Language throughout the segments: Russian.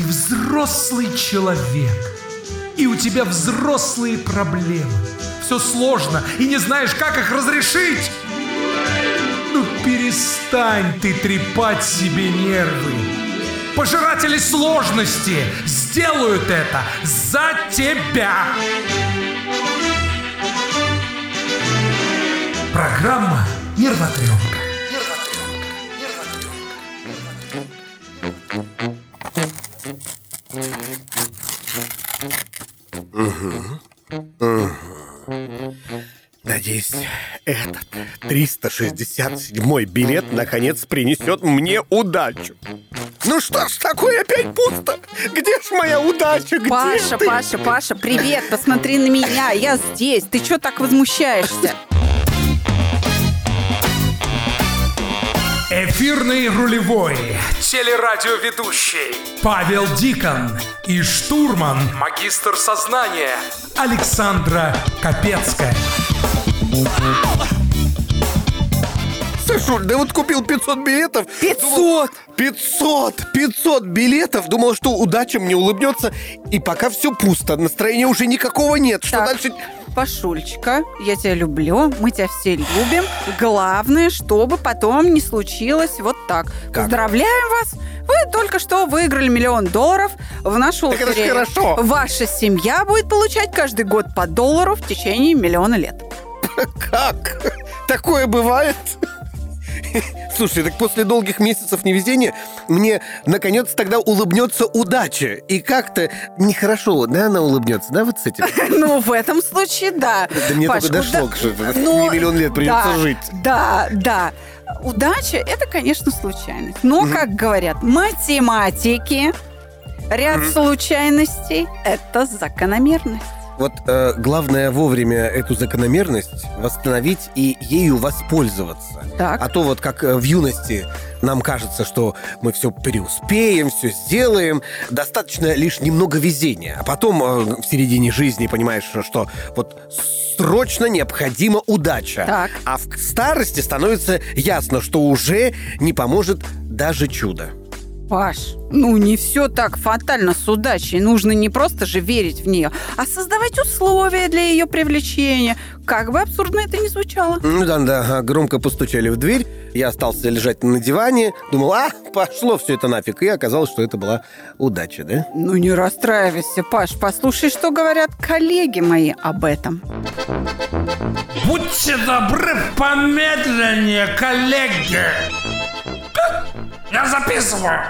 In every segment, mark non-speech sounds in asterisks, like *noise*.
Ты взрослый человек. И у тебя взрослые проблемы. Все сложно, и не знаешь, как их разрешить. Ну перестань ты трепать себе нервы. Пожиратели сложности сделают это за тебя. Программа «Нервотрепка». Надеюсь, этот 367 билет наконец принесет мне удачу. Ну что ж такое опять пусто? Где ж моя удача? Где Паша, ты? Паша, Паша, привет, посмотри на меня, я здесь. Ты что так возмущаешься? Эфирный рулевой, телерадиоведущий Павел Дикон и штурман, магистр сознания Александра Капецкая. Сашуль, да вот купил 500 билетов. 500? Думал, 500! 500 билетов! Думал, что удача мне улыбнется. И пока все пусто. Настроения уже никакого нет. Что Так. дальше? Пашульчика, я тебя люблю, мы тебя все любим. Главное, чтобы потом не случилось вот так. Как? Поздравляем вас! Вы только что выиграли миллион долларов в нашу Так это хорошо. Ваша семья будет получать каждый год по доллару в течение миллиона лет. Как? Такое бывает? Слушай, так после долгих месяцев невезения мне наконец тогда улыбнется удача. И как-то нехорошо, да, она улыбнется, да, вот с этим? *laughs* Ну, в этом случае, да. Да мне только дошло, что Ну, мне миллион лет придется жить. Да, да. Удача – это, конечно, случайность. Но, как говорят математики, ряд случайностей – это закономерность. Вот э, главное вовремя эту закономерность восстановить и ею воспользоваться. Так. А то вот как э, в юности нам кажется, что мы все преуспеем, все сделаем, достаточно лишь немного везения. А потом э, в середине жизни понимаешь, что- что вот срочно необходима удача. Так. А в старости становится ясно, что уже не поможет даже чудо. Паш, ну не все так фатально с удачей. Нужно не просто же верить в нее, а создавать условия для ее привлечения. Как бы абсурдно это ни звучало. Ну да, да, громко постучали в дверь. Я остался лежать на диване. Думал, а, пошло все это нафиг. И оказалось, что это была удача, да? Ну не расстраивайся, Паш. Послушай, что говорят коллеги мои об этом. Будьте добры, помедленнее, коллеги. Я записываю.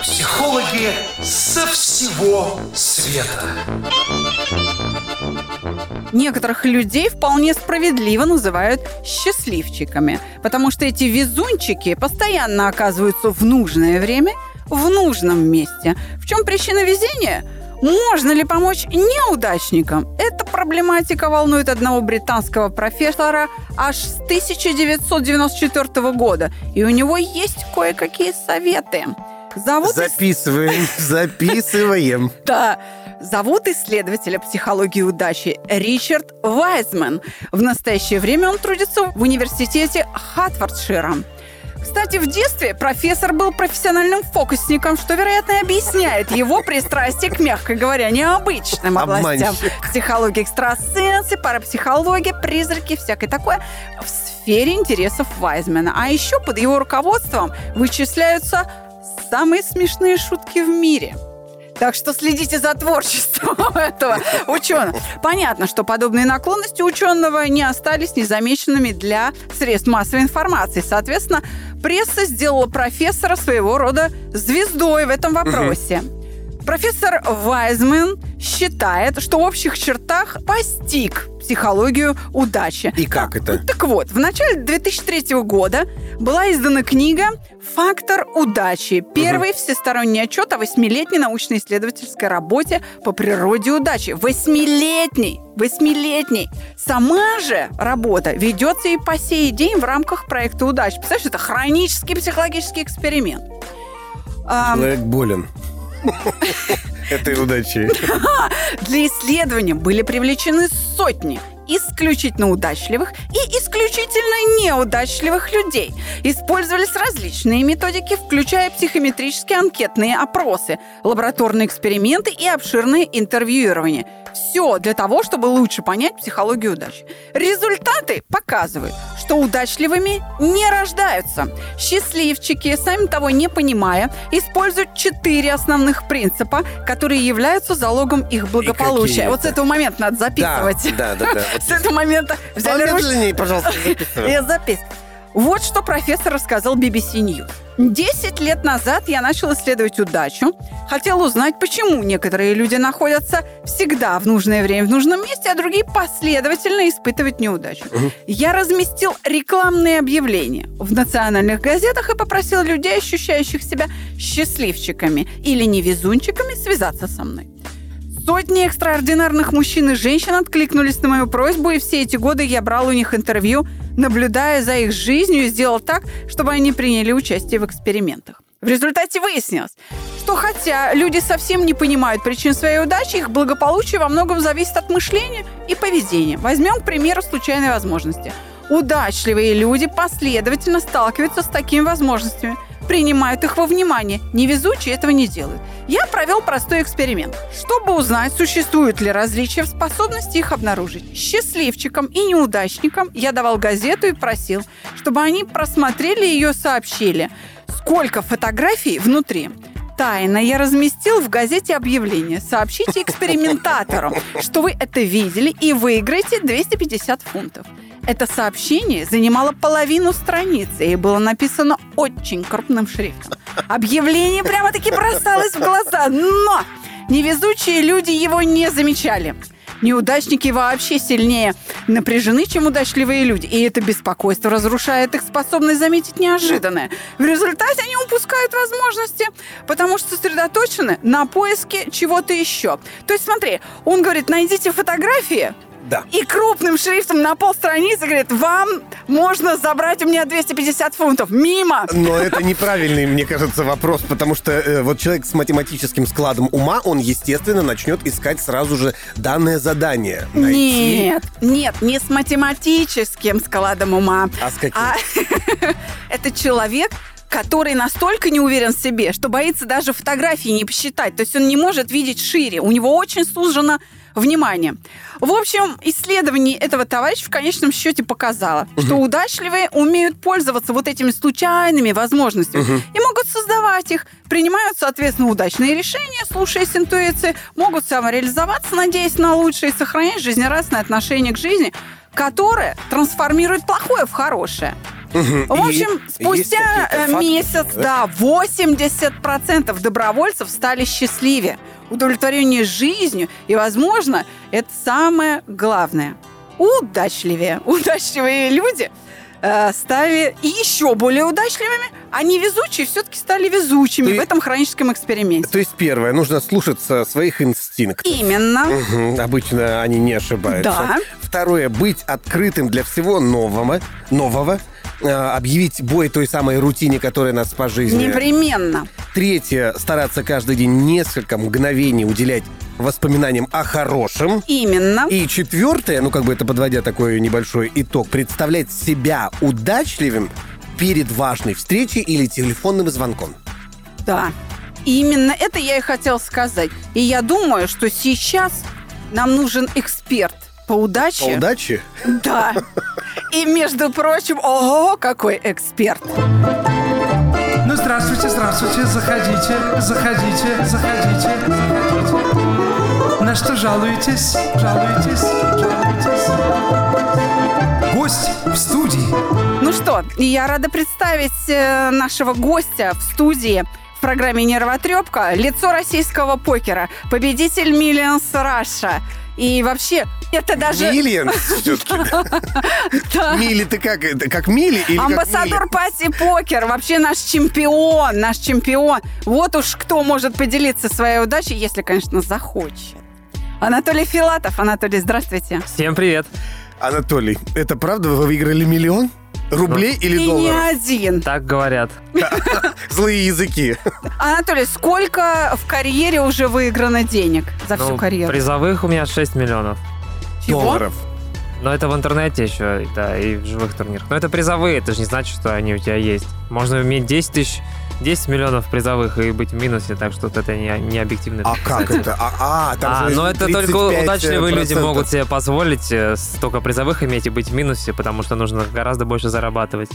Психологи со всего света. Некоторых людей вполне справедливо называют счастливчиками, потому что эти везунчики постоянно оказываются в нужное время, в нужном месте. В чем причина везения? Можно ли помочь неудачникам? Эта проблематика волнует одного британского профессора аж с 1994 года, и у него есть кое-какие советы. Зовут ис- Записываем, *laughs* записываем. да, зовут исследователя психологии удачи Ричард Вайзман. В настоящее время он трудится в университете Хатфордшира. Кстати, в детстве профессор был профессиональным фокусником, что, вероятно, и объясняет его пристрастие к, мягко говоря, необычным областям. Обманщик. Психология экстрасенсы, парапсихология, призраки, всякое такое в сфере интересов Вайзмена. А еще под его руководством вычисляются самые смешные шутки в мире. Так что следите за творчеством *laughs* этого ученого. Понятно, что подобные наклонности ученого не остались незамеченными для средств массовой информации. Соответственно, пресса сделала профессора своего рода звездой в этом вопросе. Профессор Вайзман считает, что в общих чертах постиг психологию удачи. И как это? Так вот, в начале 2003 года была издана книга «Фактор удачи». Первый всесторонний отчет о восьмилетней научно-исследовательской работе по природе удачи. Восьмилетний! Восьмилетний! Сама же работа ведется и по сей день в рамках проекта удачи. Представляешь, это хронический психологический эксперимент. Человек болен. *laughs* Этой удачи. *laughs* Для исследования были привлечены сотни исключительно удачливых и исключительно неудачливых людей. Использовались различные методики, включая психометрические анкетные опросы, лабораторные эксперименты и обширное интервьюирование. Все для того, чтобы лучше понять психологию удачи. Результаты показывают, что удачливыми не рождаются. Счастливчики, сами того не понимая, используют четыре основных принципа, которые являются залогом их благополучия. Вот с этого момента надо записывать. Да, да, да. *laughs* С этого момента взяли ручку. Пожалуйста, записывай. Я запись. Вот что профессор рассказал BBC News. Десять лет назад я начал исследовать удачу. Хотел узнать, почему некоторые люди находятся всегда в нужное время в нужном месте, а другие последовательно испытывают неудачу. Я разместил рекламные объявления в национальных газетах и попросил людей, ощущающих себя счастливчиками или невезунчиками, связаться со мной. Сотни экстраординарных мужчин и женщин откликнулись на мою просьбу, и все эти годы я брал у них интервью, наблюдая за их жизнью сделал так, чтобы они приняли участие в экспериментах. В результате выяснилось, что хотя люди совсем не понимают причин своей удачи, их благополучие во многом зависит от мышления и поведения. Возьмем, к примеру, случайные возможности. Удачливые люди последовательно сталкиваются с такими возможностями, принимают их во внимание. Невезучие этого не делают. Я провел простой эксперимент, чтобы узнать, существуют ли различия в способности их обнаружить. Счастливчикам и неудачникам я давал газету и просил, чтобы они просмотрели ее и сообщили, сколько фотографий внутри. Тайно я разместил в газете объявление. Сообщите экспериментатору, что вы это видели и выиграете 250 фунтов. Это сообщение занимало половину страницы и было написано очень крупным шрифтом. Объявление прямо-таки бросалось в глаза, но невезучие люди его не замечали. Неудачники вообще сильнее напряжены, чем удачливые люди. И это беспокойство разрушает их способность заметить неожиданное. В результате они упускают возможности, потому что сосредоточены на поиске чего-то еще. То есть смотри, он говорит, найдите фотографии, Да. и крупным шрифтом на полстраницы говорит, вам можно забрать у меня 250 фунтов. Мимо! Но это неправильный, мне кажется, вопрос, потому что э, вот человек с математическим складом ума, он, естественно, начнет искать сразу же данное задание. Найти. Нет, нет, не с математическим складом ума. А с каким? А *laughs* это человек, который настолько не уверен в себе, что боится даже фотографии не посчитать. То есть он не может видеть шире. У него очень сужено внимание. В общем, исследование этого товарища в конечном счете показало, что удачливые умеют пользоваться вот этими случайными возможностями и могут создавать их, принимают, соответственно, удачные решения, слушаясь интуиции, могут самореализоваться, надеясь на лучшее, и сохранять жизнерадостное отношение к жизни, которое трансформирует плохое в хорошее. В общем, спустя э, месяц, да, 80% добровольцев стали счастливее, удовлетворение жизнью, и, возможно, это самое главное. Удачливее. *laughs* Удачливые люди э, стали еще более удачливыми, а невезучие все-таки стали везучими Ты- в этом хроническом эксперименте. То есть первое, нужно слушаться своих инстинктов. Именно. Мгм, Обычно они не ошибаются. Да. Второе, быть открытым для всего нового, нового, объявить бой той самой рутине, которая нас по жизни. Непременно. Третье, стараться каждый день несколько мгновений уделять воспоминаниям о хорошем. Именно. И четвертое, ну как бы это подводя такой небольшой итог, представлять себя удачливым перед важной встречей или телефонным звонком. Да. Именно это я и хотел сказать. И я думаю, что сейчас нам нужен эксперт по удаче. По удаче? Да. *laughs* И, между прочим, ого, какой эксперт. Ну, здравствуйте, здравствуйте, заходите, заходите, заходите, заходите. На что жалуетесь? Жалуетесь? Жалуетесь? Гость в студии. Ну что, я рада представить э, нашего гостя в студии в программе «Нервотрепка», лицо российского покера, победитель Millions Раша. И вообще, это даже... Миллион все-таки. *laughs* Мили ты как? Это как Мили или Амбассадор пати покер, вообще наш чемпион, наш чемпион. Вот уж кто может поделиться своей удачей, если, конечно, захочет. Анатолий Филатов. Анатолий, здравствуйте. Всем привет. Анатолий, это правда вы выиграли миллион? Рублей или И не долларов? один. Так говорят. *laughs* Злые языки. Анатолий, сколько в карьере уже выиграно денег за всю Ну, карьеру? Призовых у меня 6 миллионов. Чего? Долларов. Но это в интернете еще, да, и в живых турнирах. Но это призовые, это же не значит, что они у тебя есть. Можно иметь 10 тысяч 10 миллионов призовых и быть в минусе, так что вот это не, не объективно. А как *laughs* это? А, а там А, же но это только 35%. удачливые люди могут себе позволить э, столько призовых иметь и быть в минусе, потому что нужно гораздо больше зарабатывать.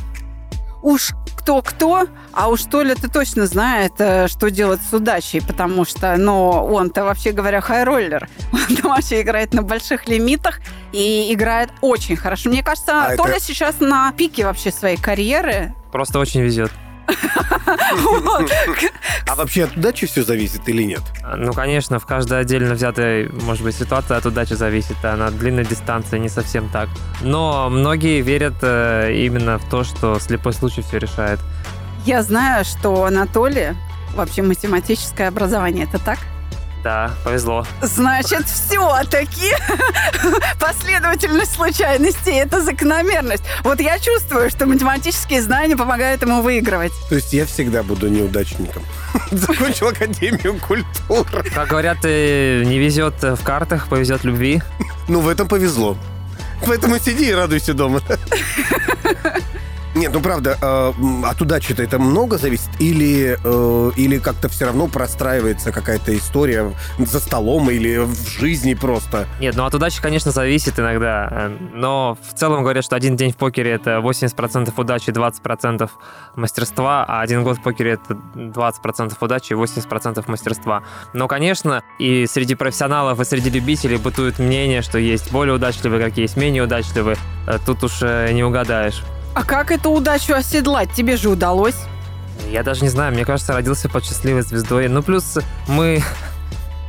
Уж кто-кто, а уж Толя ты точно знает, э, что делать с удачей, потому что, ну, он-то, вообще говоря, хайроллер. *laughs* Он вообще играет на больших лимитах и играет очень хорошо. Мне кажется, А Толя это- сейчас на пике вообще своей карьеры. Просто очень везет. *laughs* А вообще от удачи все зависит или нет? Ну, конечно, в каждой отдельно взятой, может быть, ситуации от удачи зависит, а на длинной дистанции не совсем так. Но многие верят э, именно в то, что слепой случай все решает. Я знаю, что у Анатолия вообще математическое образование. Это так? Да, повезло. Значит, все-таки *laughs* последовательность случайностей – это закономерность. Вот я чувствую, что математические знания помогают ему выигрывать. То есть я всегда буду неудачником. *laughs* Закончил Академию культуры. Как говорят, э, не везет в картах, повезет в любви. Ну, в этом повезло. Поэтому сиди и радуйся дома. *laughs* Нет, ну правда, э, от удачи-то это много зависит? Или, э, или как-то все равно простраивается какая-то история за столом или в жизни просто? Нет, ну от удачи, конечно, зависит иногда. э, Но в целом говорят, что один день в покере это 80% удачи, 20% мастерства, а один год в покере это 20% удачи и 80% мастерства. Но, конечно, и среди профессионалов, и среди любителей бытует мнение, что есть более удачливые, какие есть менее удачливые. Э, Тут уж э, не угадаешь. А как эту удачу оседлать? Тебе же удалось. Я даже не знаю, мне кажется, родился под счастливой звездой. Ну, плюс мы... *laughs*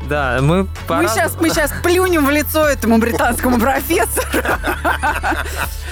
Да, мы Мы сейчас, мы сейчас плюнем в лицо этому британскому профессору.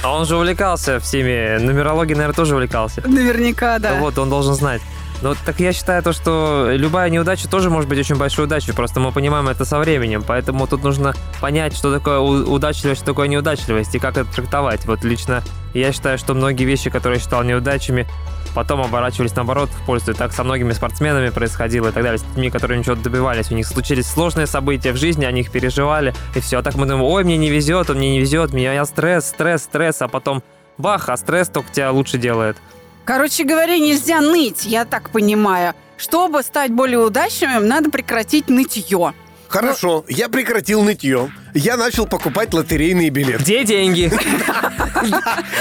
А он же увлекался всеми. Нумерологией, наверное, тоже увлекался. Наверняка, да. вот, он должен знать. Ну, так я считаю то, что любая неудача тоже может быть очень большой удачей, просто мы понимаем это со временем, поэтому тут нужно понять, что такое удачливость, что такое неудачливость и как это трактовать. Вот лично я считаю, что многие вещи, которые я считал неудачами, потом оборачивались наоборот в пользу. И так со многими спортсменами происходило и так далее, с людьми, которые ничего добивались. У них случились сложные события в жизни, они их переживали, и все. А так мы думаем, ой, мне не везет, он мне не везет, меня стресс, стресс, стресс, а потом бах, а стресс только тебя лучше делает. Короче говоря, нельзя ныть, я так понимаю. Чтобы стать более удачливым, надо прекратить нытье. Хорошо, я прекратил нытье. Я начал покупать лотерейные билеты. Где деньги? *laughs*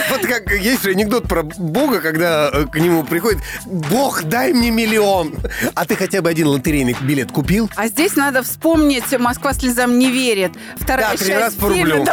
Вот как есть же анекдот про Бога, когда э, к нему приходит Бог, дай мне миллион. А ты хотя бы один лотерейный билет купил? А здесь надо вспомнить «Москва слезам не верит». Вторая Да, три часть раз по рублю.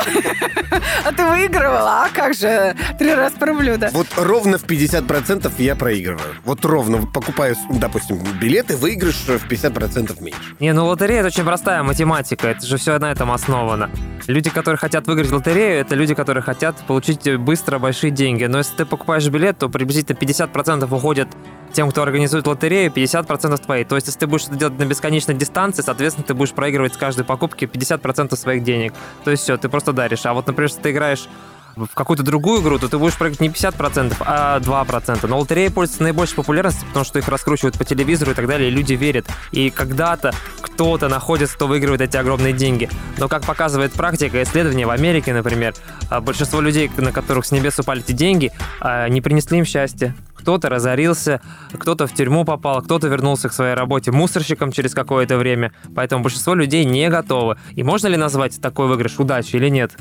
А ты выигрывала? А как же? Три раза по рублю, да. Вот ровно в 50% я проигрываю. Вот ровно покупаю, допустим, билеты, выигрыш в 50% меньше. Не, ну лотерея это очень простая математика, это же все на этом основано. Люди, которые хотят выиграть лотерею, это люди, которые хотят получить быстро большие деньги. Но если ты покупаешь билет, то приблизительно 50% уходят тем, кто организует лотерею, 50% твои. То есть, если ты будешь это делать на бесконечной дистанции, соответственно, ты будешь проигрывать с каждой покупки 50% своих денег. То есть все, ты просто даришь. А вот, например, если ты играешь в какую-то другую игру, то ты будешь проигрывать не 50%, а 2%. Но лотереи пользуются наибольшей популярностью, потому что их раскручивают по телевизору и так далее, и люди верят. И когда-то кто-то находится, кто выигрывает эти огромные деньги. Но, как показывает практика, исследования в Америке, например, а, большинство людей, на которых с небес упали эти деньги, а, не принесли им счастья. Кто-то разорился, кто-то в тюрьму попал, кто-то вернулся к своей работе мусорщиком через какое-то время. Поэтому большинство людей не готовы. И можно ли назвать такой выигрыш удачей или нет?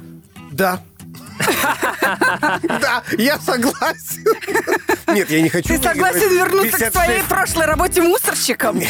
Да. *laughs* Да, я согласен. Нет, я не хочу Ты согласен вернуться к своей 56. прошлой работе мусорщиком?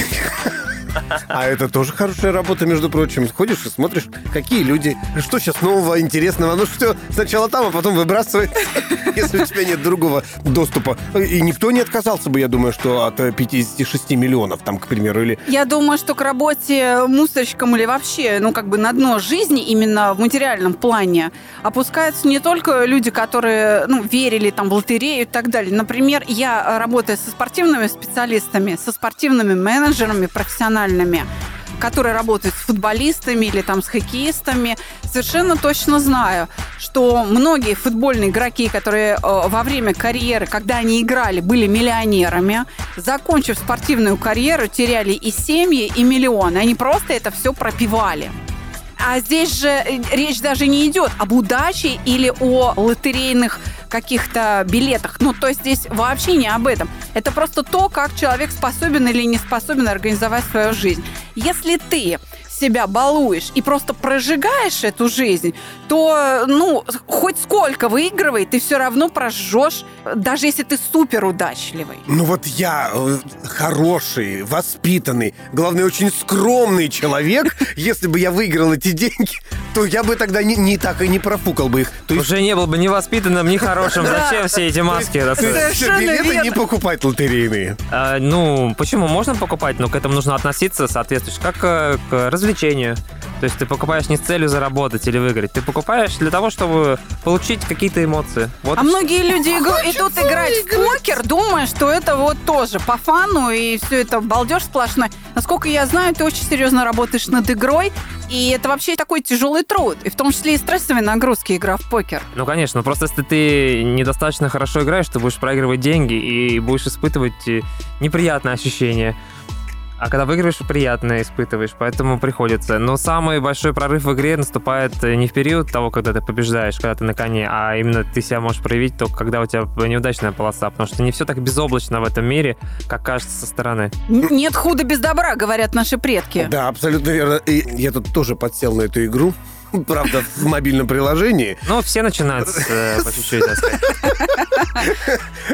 А это тоже хорошая работа, между прочим. Ходишь и смотришь, какие люди, что сейчас нового, интересного. Ну что, сначала там, а потом выбрасывает, *laughs* если у тебя нет другого доступа. И никто не отказался бы, я думаю, что от э, 56 миллионов, там, к примеру, или... Я думаю, что к работе мусорщиком или вообще, ну, как бы на дно жизни, именно в материальном плане, опускаются не только люди, которые, ну, верили там в лотерею и так далее. Например, я, работая со спортивными специалистами, со спортивными менеджерами профессиональными, которые работают с футболистами или там с хоккеистами, совершенно точно знаю, что многие футбольные игроки, которые э, во время карьеры, когда они играли, были миллионерами, закончив спортивную карьеру, теряли и семьи, и миллионы. Они просто это все пропивали. а здесь же э, речь даже не идет об удаче или о лотерейных каких-то билетах. Ну, то есть здесь вообще не об этом. Это просто то, как человек способен или не способен организовать свою жизнь. Если ты себя балуешь и просто прожигаешь эту жизнь, то, ну, хоть сколько выигрывай, ты все равно прожжешь, даже если ты супер удачливый. Ну вот я э, хороший, воспитанный, главное, очень скромный человек. *laughs* Если бы я выиграл эти деньги, то я бы тогда не, не так и не профукал бы их. То есть, Уже не был бы ни воспитанным, ни хорошим. *laughs* Зачем все эти маски? билеты не покупать лотерейные. А, ну, почему? Можно покупать, но к этому нужно относиться соответствующе, как э, к развлечению. То есть ты покупаешь не с целью заработать или выиграть. Ты покупаешь для того, чтобы получить какие-то эмоции. Вот А многие люди игру- идут играть в покер, думая, что это вот тоже по фану и все это балдеж сплошной. Насколько я знаю, ты очень серьезно работаешь над игрой, и это вообще такой тяжелый труд, и в том числе и стрессовые нагрузки игра в покер. Ну, конечно, просто если ты недостаточно хорошо играешь, ты будешь проигрывать деньги и будешь испытывать э, неприятные ощущения. А когда выигрываешь, приятно испытываешь, поэтому приходится. Но самый большой прорыв в игре наступает э, не в период того, когда ты побеждаешь, когда ты на коне, а именно ты себя можешь проявить только когда у тебя неудачная полоса, потому что не все так безоблачно в этом мире, как кажется со стороны. Нет худа без добра, говорят наши предки. Да, абсолютно верно. И я тут тоже подсел на эту игру. Правда, в мобильном приложении. Ну, все начинают э, по чуть-чуть.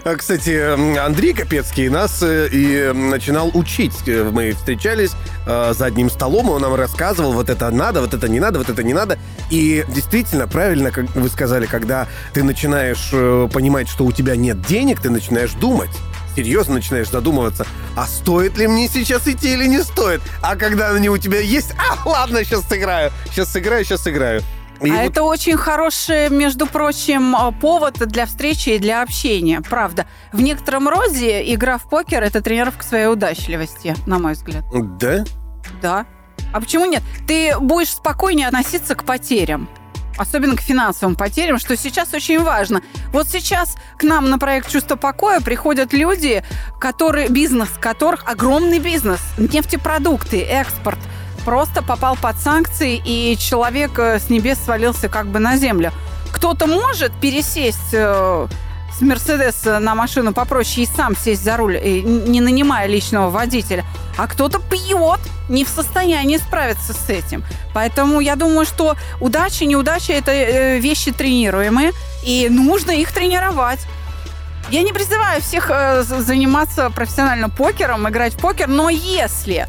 А, Кстати, Андрей Капецкий нас э, и начинал учить. Э, Мы встречались за одним столом, и он нам рассказывал, вот это надо, вот это не надо, вот это не надо. И действительно, правильно, как вы сказали, когда ты начинаешь понимать, что у тебя нет денег, ты начинаешь думать. Серьезно начинаешь задумываться, а стоит ли мне сейчас идти или не стоит? А когда они у тебя есть, а ладно, сейчас сыграю, сейчас сыграю, сейчас сыграю. И а вот это очень хороший, между прочим, э, повод для встречи и для общения. Правда. В некотором роде игра в покер – это тренировка своей удачливости, на мой взгляд. Да? Да. А почему нет? Ты будешь спокойнее относиться к потерям. Особенно к финансовым потерям, что сейчас очень важно. Вот сейчас к нам на проект «Чувство покоя» приходят люди, которые, бизнес которых огромный бизнес, нефтепродукты, экспорт, просто попал под санкции, и человек э, с небес свалился как бы на землю. Кто-то может пересесть э, с Мерседеса на машину попроще и сам сесть за руль, и не нанимая личного водителя. А кто-то пьет, не в состоянии справиться с этим. Поэтому я думаю, что удача, неудача – это э, вещи тренируемые, и нужно их тренировать. Я не призываю всех э, заниматься профессионально покером, играть в покер, но если э,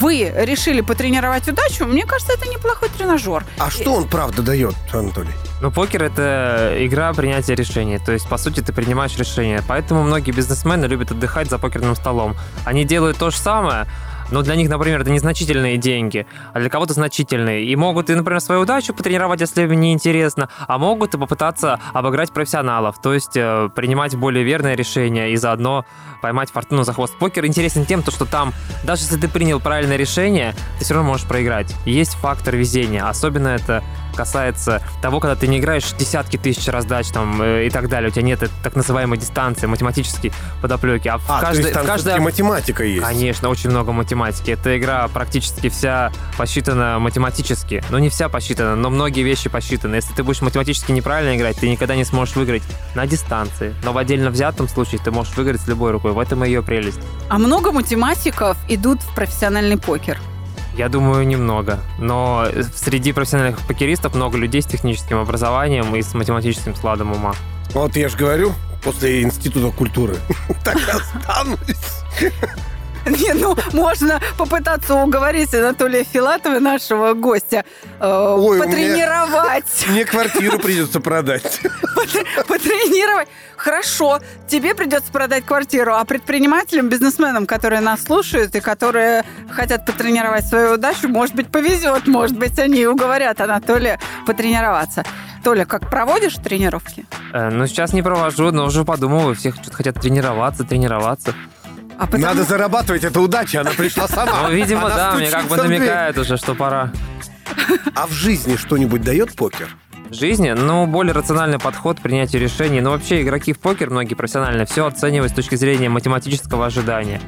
вы решили потренировать удачу, мне кажется, это неплохой тренажер. А что он правда дает, Анатолий? Ну, покер — это игра принятия решений. То есть, по сути, ты принимаешь решения. Поэтому многие бизнесмены любят отдыхать за покерным столом. Они делают то же самое, но для них, например, это незначительные деньги, а для кого-то значительные. И могут и, например, свою удачу потренировать, если им неинтересно, а могут и попытаться обыграть профессионалов, то есть э, принимать более верные решения и заодно поймать фортуну за хвост. Покер интересен тем, то, что там, даже если ты принял правильное решение, ты все равно можешь проиграть. Есть фактор везения. Особенно это касается того, когда ты не играешь десятки тысяч раздач там, э, и так далее. У тебя нет этой так называемой дистанции, математической подоплеки. А в А, то каждой, есть там в каждой математика есть. Конечно, очень много математики. Эта игра практически вся посчитана математически. Ну, не вся посчитана, но многие вещи посчитаны. Если ты будешь математически неправильно играть, ты никогда не сможешь выиграть на дистанции. Но в отдельно взятом случае ты можешь выиграть с любой рукой. В этом и ее прелесть. А много математиков идут в профессиональный покер. Я думаю, немного. Но среди профессиональных покеристов много людей с техническим образованием и с математическим складом ума. Вот я же говорю, после института культуры. *laughs* Так останусь. Не, ну, можно попытаться уговорить Анатолия Филатова, нашего гостя, э, Ой, потренировать. Мне квартиру придется продать. Потренировать. Хорошо, тебе придется продать квартиру, а предпринимателям, бизнесменам, которые нас слушают и которые хотят потренировать свою удачу, может быть, повезет, может быть, они уговорят Анатолия потренироваться. Толя, как проводишь тренировки? Э, Ну, сейчас не провожу, но уже подумываю. Все хотят тренироваться, тренироваться. А потому- Надо зарабатывать, это удача, она пришла сама. Ну, видимо, Она да, мне как бы намекает уже, что пора. А в жизни что-нибудь дает покер? В жизни, ну, более рациональный подход к принятию решений. Но вообще игроки в покер, многие профессионально, все оценивают с точки зрения математического ожидания.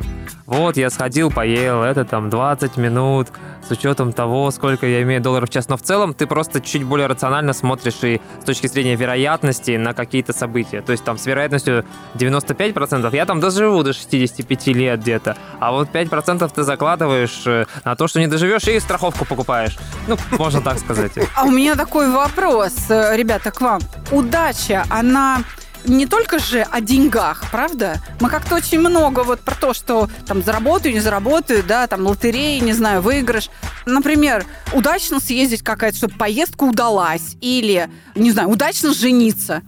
Вот я сходил, поел, это там 20 минут, с учетом того, сколько я имею долларов в час. Но в целом ты просто чуть более рационально смотришь и с точки зрения вероятности на какие-то события. То есть там с вероятностью 95% я там доживу до 65 лет где-то. А вот 5% ты закладываешь э, на то, что не доживешь и страховку покупаешь. Ну, можно так сказать. А у меня такой вопрос, э, ребята, к вам. Удача, она не только же о деньгах, правда? Мы как-то очень много вот про то, что там заработаю, не заработаю, да, там лотереи, не знаю, выигрыш. Например, удачно съездить какая-то, чтобы поездка удалась. Или, не знаю, удачно жениться.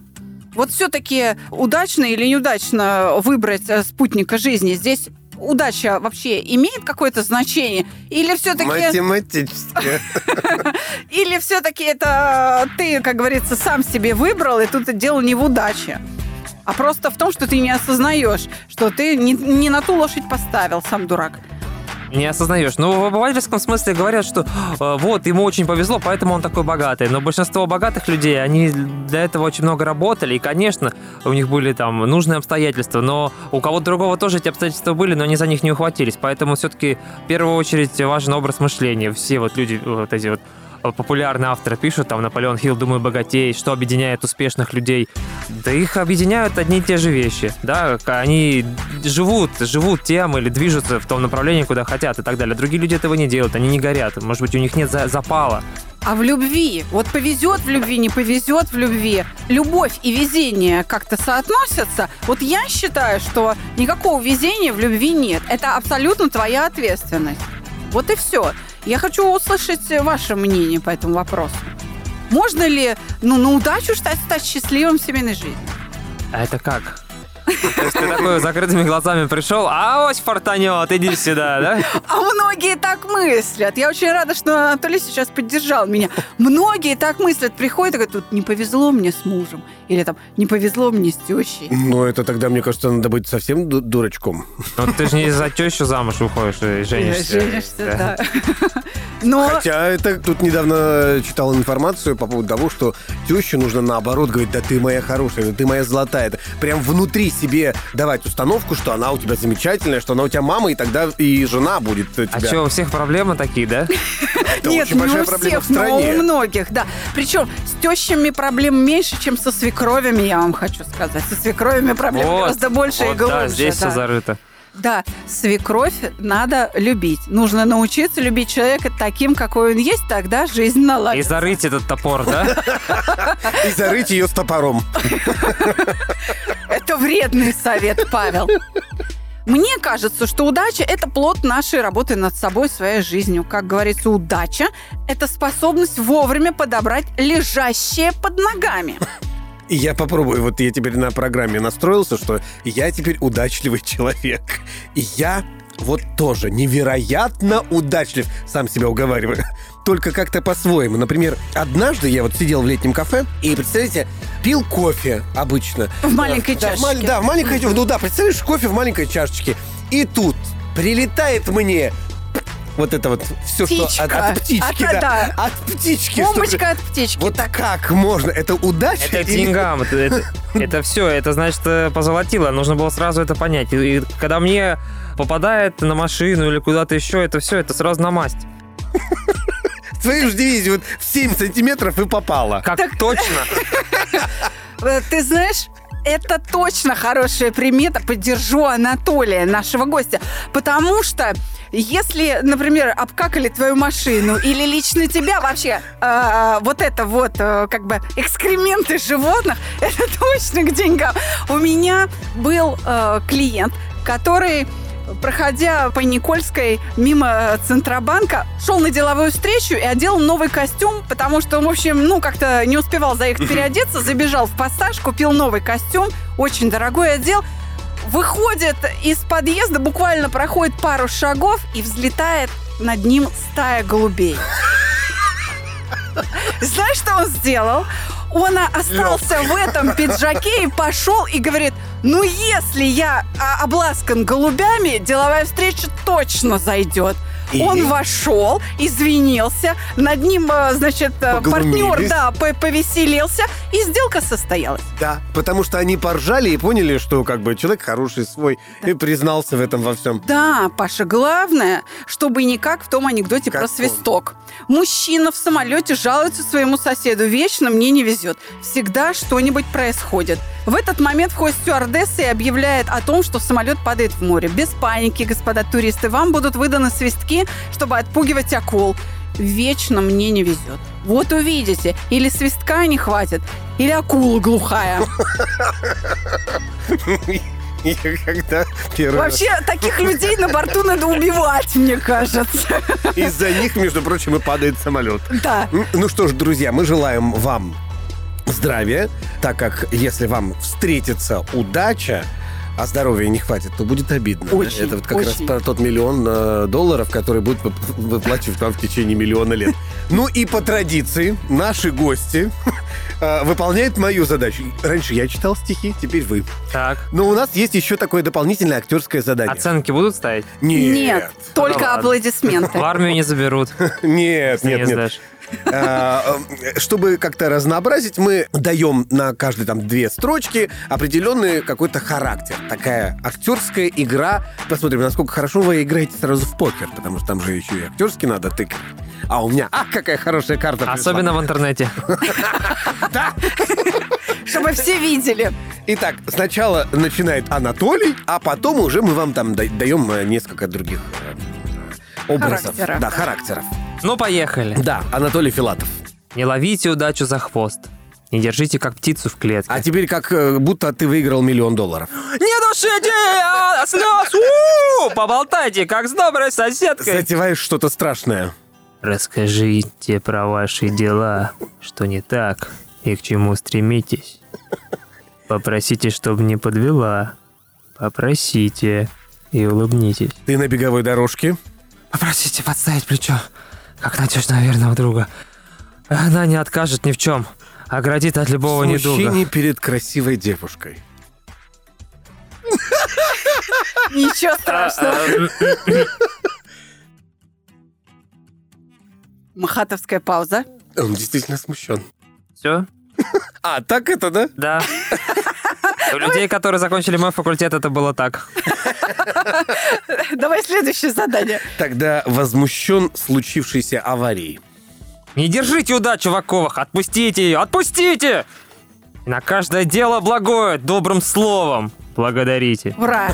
Вот все-таки удачно или неудачно выбрать э, спутника жизни здесь удача вообще имеет какое-то значение? Или все-таки... Математически. *laughs* Или все-таки это ты, как говорится, сам себе выбрал, и тут дело не в удаче, а просто в том, что ты не осознаешь, что ты не, не на ту лошадь поставил, сам дурак не осознаешь. Ну, в обывательском смысле говорят, что э, вот, ему очень повезло, поэтому он такой богатый. Но большинство богатых людей, они для этого очень много работали, и, конечно, у них были там нужные обстоятельства, но у кого-то другого тоже эти обстоятельства были, но они за них не ухватились. Поэтому все-таки в первую очередь важен образ мышления. Все вот люди, вот эти вот популярные авторы пишут, там Наполеон Хилл, думаю, богатей, что объединяет успешных людей. Да их объединяют одни и те же вещи, да, они живут, живут тем или движутся в том направлении, куда хотят и так далее. Другие люди этого не делают, они не горят, может быть, у них нет запала. А в любви, вот повезет в любви, не повезет в любви, любовь и везение как-то соотносятся. Вот я считаю, что никакого везения в любви нет. Это абсолютно твоя ответственность. Вот и все. Я хочу услышать ваше мнение по этому вопросу. Можно ли ну, на удачу стать, стать счастливым в семейной жизни? А это как? То есть ты такой закрытыми глазами пришел, а ось фартанет, иди сюда, да? А многие так мыслят. Я очень рада, что Анатолий сейчас поддержал меня. Многие так мыслят. Приходят и говорят, тут не повезло мне с мужем. Или там, не повезло мне с тещей. Ну, это тогда, мне кажется, надо быть совсем дурачком. Ну, ты же не за тещу замуж выходишь и женишься. Женишься, да. *laughs* Но... Хотя это тут недавно читал информацию по поводу того, что тещу нужно наоборот говорить, да ты моя хорошая, да ты моя золотая. Это прям внутри себе давать установку, что она у тебя замечательная, что она у тебя мама, и тогда и жена будет тебя... А что, у всех проблемы такие, да? Нет, не у всех, но у многих, да. Причем с тещами проблем меньше, чем со свекровями, я вам хочу сказать. Со свекровями проблем гораздо больше и глубже. Да, здесь все зарыто. Да, свекровь надо любить. Нужно научиться любить человека таким, какой он есть, тогда жизнь наладится. И зарыть этот топор, да? И зарыть ее с топором. Это вредный совет, Павел. Мне кажется, что удача – это плод нашей работы над собой, своей жизнью. Как говорится, удача – это способность вовремя подобрать лежащее под ногами. Я попробую. Вот я теперь на программе настроился, что я теперь удачливый человек. И я вот тоже невероятно удачлив, сам себя уговариваю. Только как-то по-своему. Например, однажды я вот сидел в летнем кафе и, представляете, пил кофе обычно. В маленькой да, чашечке. Да, в маленькой, ну да, представляешь, кофе в маленькой чашечке. И тут прилетает мне вот это вот все, Птичка. что от, от птички, от, да, да. От птички. Бомбочка чтобы... от птички. Вот так. как можно? Это удача? Это или... деньгам. Это, это, *laughs* это все. Это значит э, позолотило. Нужно было сразу это понять. И, и когда мне попадает на машину или куда-то еще, это все, это сразу на масть. Твою же дивизию вот в 7 сантиметров и попало. Как так... точно? *laughs* Э, ты знаешь, это точно хорошая примета. Поддержу Анатолия, нашего гостя. Потому что если, например, обкакали твою машину или лично тебя вообще, э, вот это вот, э, как бы, экскременты животных, *laughs* это точно к деньгам. У меня был э, клиент, который проходя по Никольской мимо Центробанка, шел на деловую встречу и одел новый костюм, потому что, в общем, ну, как-то не успевал заехать переодеться, забежал в пассаж, купил новый костюм, очень дорогой одел, выходит из подъезда, буквально проходит пару шагов и взлетает над ним стая голубей. Знаешь, что он сделал? Он остался в этом пиджаке и пошел и говорит, ну если я обласкан голубями, деловая встреча точно зайдет. И? Он вошел, извинился, над ним, э, значит, э, партнер, да, по- повеселился, и сделка состоялась. Да, потому что они поржали и поняли, что как бы человек хороший свой, и признался в этом во всем. Да, Паша, главное, чтобы не как в том анекдоте про Каком? свисток. Мужчина в самолете жалуется своему соседу. Вечно мне не везет. Всегда что-нибудь происходит. В этот момент входит стюардесса и объявляет о том, что самолет падает в море. Без паники, господа туристы, вам будут выданы свистки, чтобы отпугивать акул. Вечно мне не везет. Вот увидите, или свистка не хватит, или акула глухая. И когда первый раз- Вообще, таких людей на борту надо убивать, мне кажется. из-за них, между прочим, и падает самолет. Да. М, Ну что ж, друзья, мы желаем вам здравия, так как если вам встретится удача, а здоровья не хватит, то будет обидно. Очень, Это вот как раз очень. про тот миллион э, долларов, который будет вып- выплачивать вам в течение миллиона лет. Ну и по традиции наши гости э, выполняют мою задачу. Раньше я читал стихи, теперь вы. Так. Но у нас есть еще такое дополнительное актерское задание. Оценки будут ставить? Нет, только ладно. аплодисменты. В армию не заберут. *laughs* Нет, нет, не нет. А, э, Чтобы как-то разнообразить, мы даем на каждой там две строчки определенный какой-то характер. Такая актерская игра. Посмотрим, насколько хорошо вы играете сразу в покер, потому что там же еще и актерски надо тыкать. А у меня, а, какая хорошая карта пришла. Особенно в интернете. *laughs* Чтобы все видели. Итак, сначала начинает Анатолий, а потом уже мы вам там да- даем э, несколько других э, образов. Характеров. Да, характеров. Ну, поехали. Да, Анатолий Филатов. Не ловите удачу за хвост. Не держите как птицу в клетке. А теперь как э, будто ты выиграл миллион долларов. Не душите, а слез! У! Поболтайте, как с доброй соседкой. Затеваешь что-то страшное. Расскажите про ваши дела, что не так и к чему стремитесь. Попросите, чтобы не подвела. Попросите и улыбнитесь. Ты на беговой дорожке. Попросите подставить плечо, как надежного верного друга. Она не откажет ни в чем, оградит от любого недуга. Смущение перед красивой девушкой. Ничего страшного. Махатовская пауза. Он действительно смущен. Все? *laughs* А, так это, да? Да. *laughs* У людей, которые закончили мой факультет, это было так. Давай следующее задание. Тогда возмущен случившейся аварией. Не держите удачу в оковах, отпустите ее, отпустите! На каждое дело благое, добрым словом. Благодарите. Ура!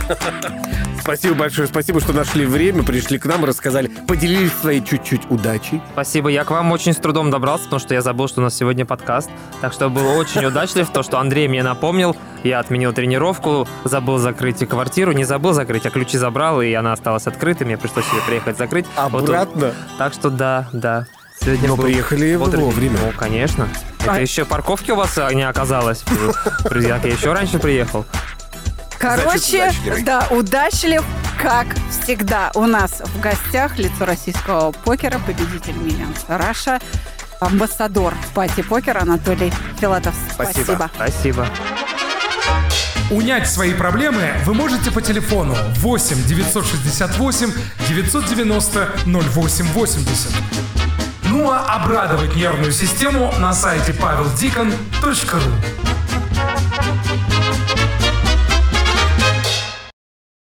Спасибо большое, спасибо, что нашли время, пришли к нам, рассказали, поделились своей чуть-чуть удачей. Спасибо, я к вам очень с трудом добрался, потому что я забыл, что у нас сегодня подкаст. Так что был очень удачлив, то, что Андрей мне напомнил. Я отменил тренировку, забыл закрыть квартиру, не забыл закрыть, а ключи забрал, и она осталась открытой, мне пришлось ее приехать закрыть. Вот, Обратно. так что да, да. Сегодня Но был приехали бодрый вовремя. Ну, конечно. Это А- еще парковки у вас а, не оказалось. *laughs* Друзья, я еще раньше приехал. Короче, удачливый. да, удачлив, как всегда. У нас в гостях лицо российского покера, победитель Миллион Раша, амбассадор пати покера Анатолий Филатов. Спасибо. Спасибо. Унять свои проблемы вы можете по телефону 8 968 990 0880. Ну а обрадовать нервную систему на сайте paveldikon.ru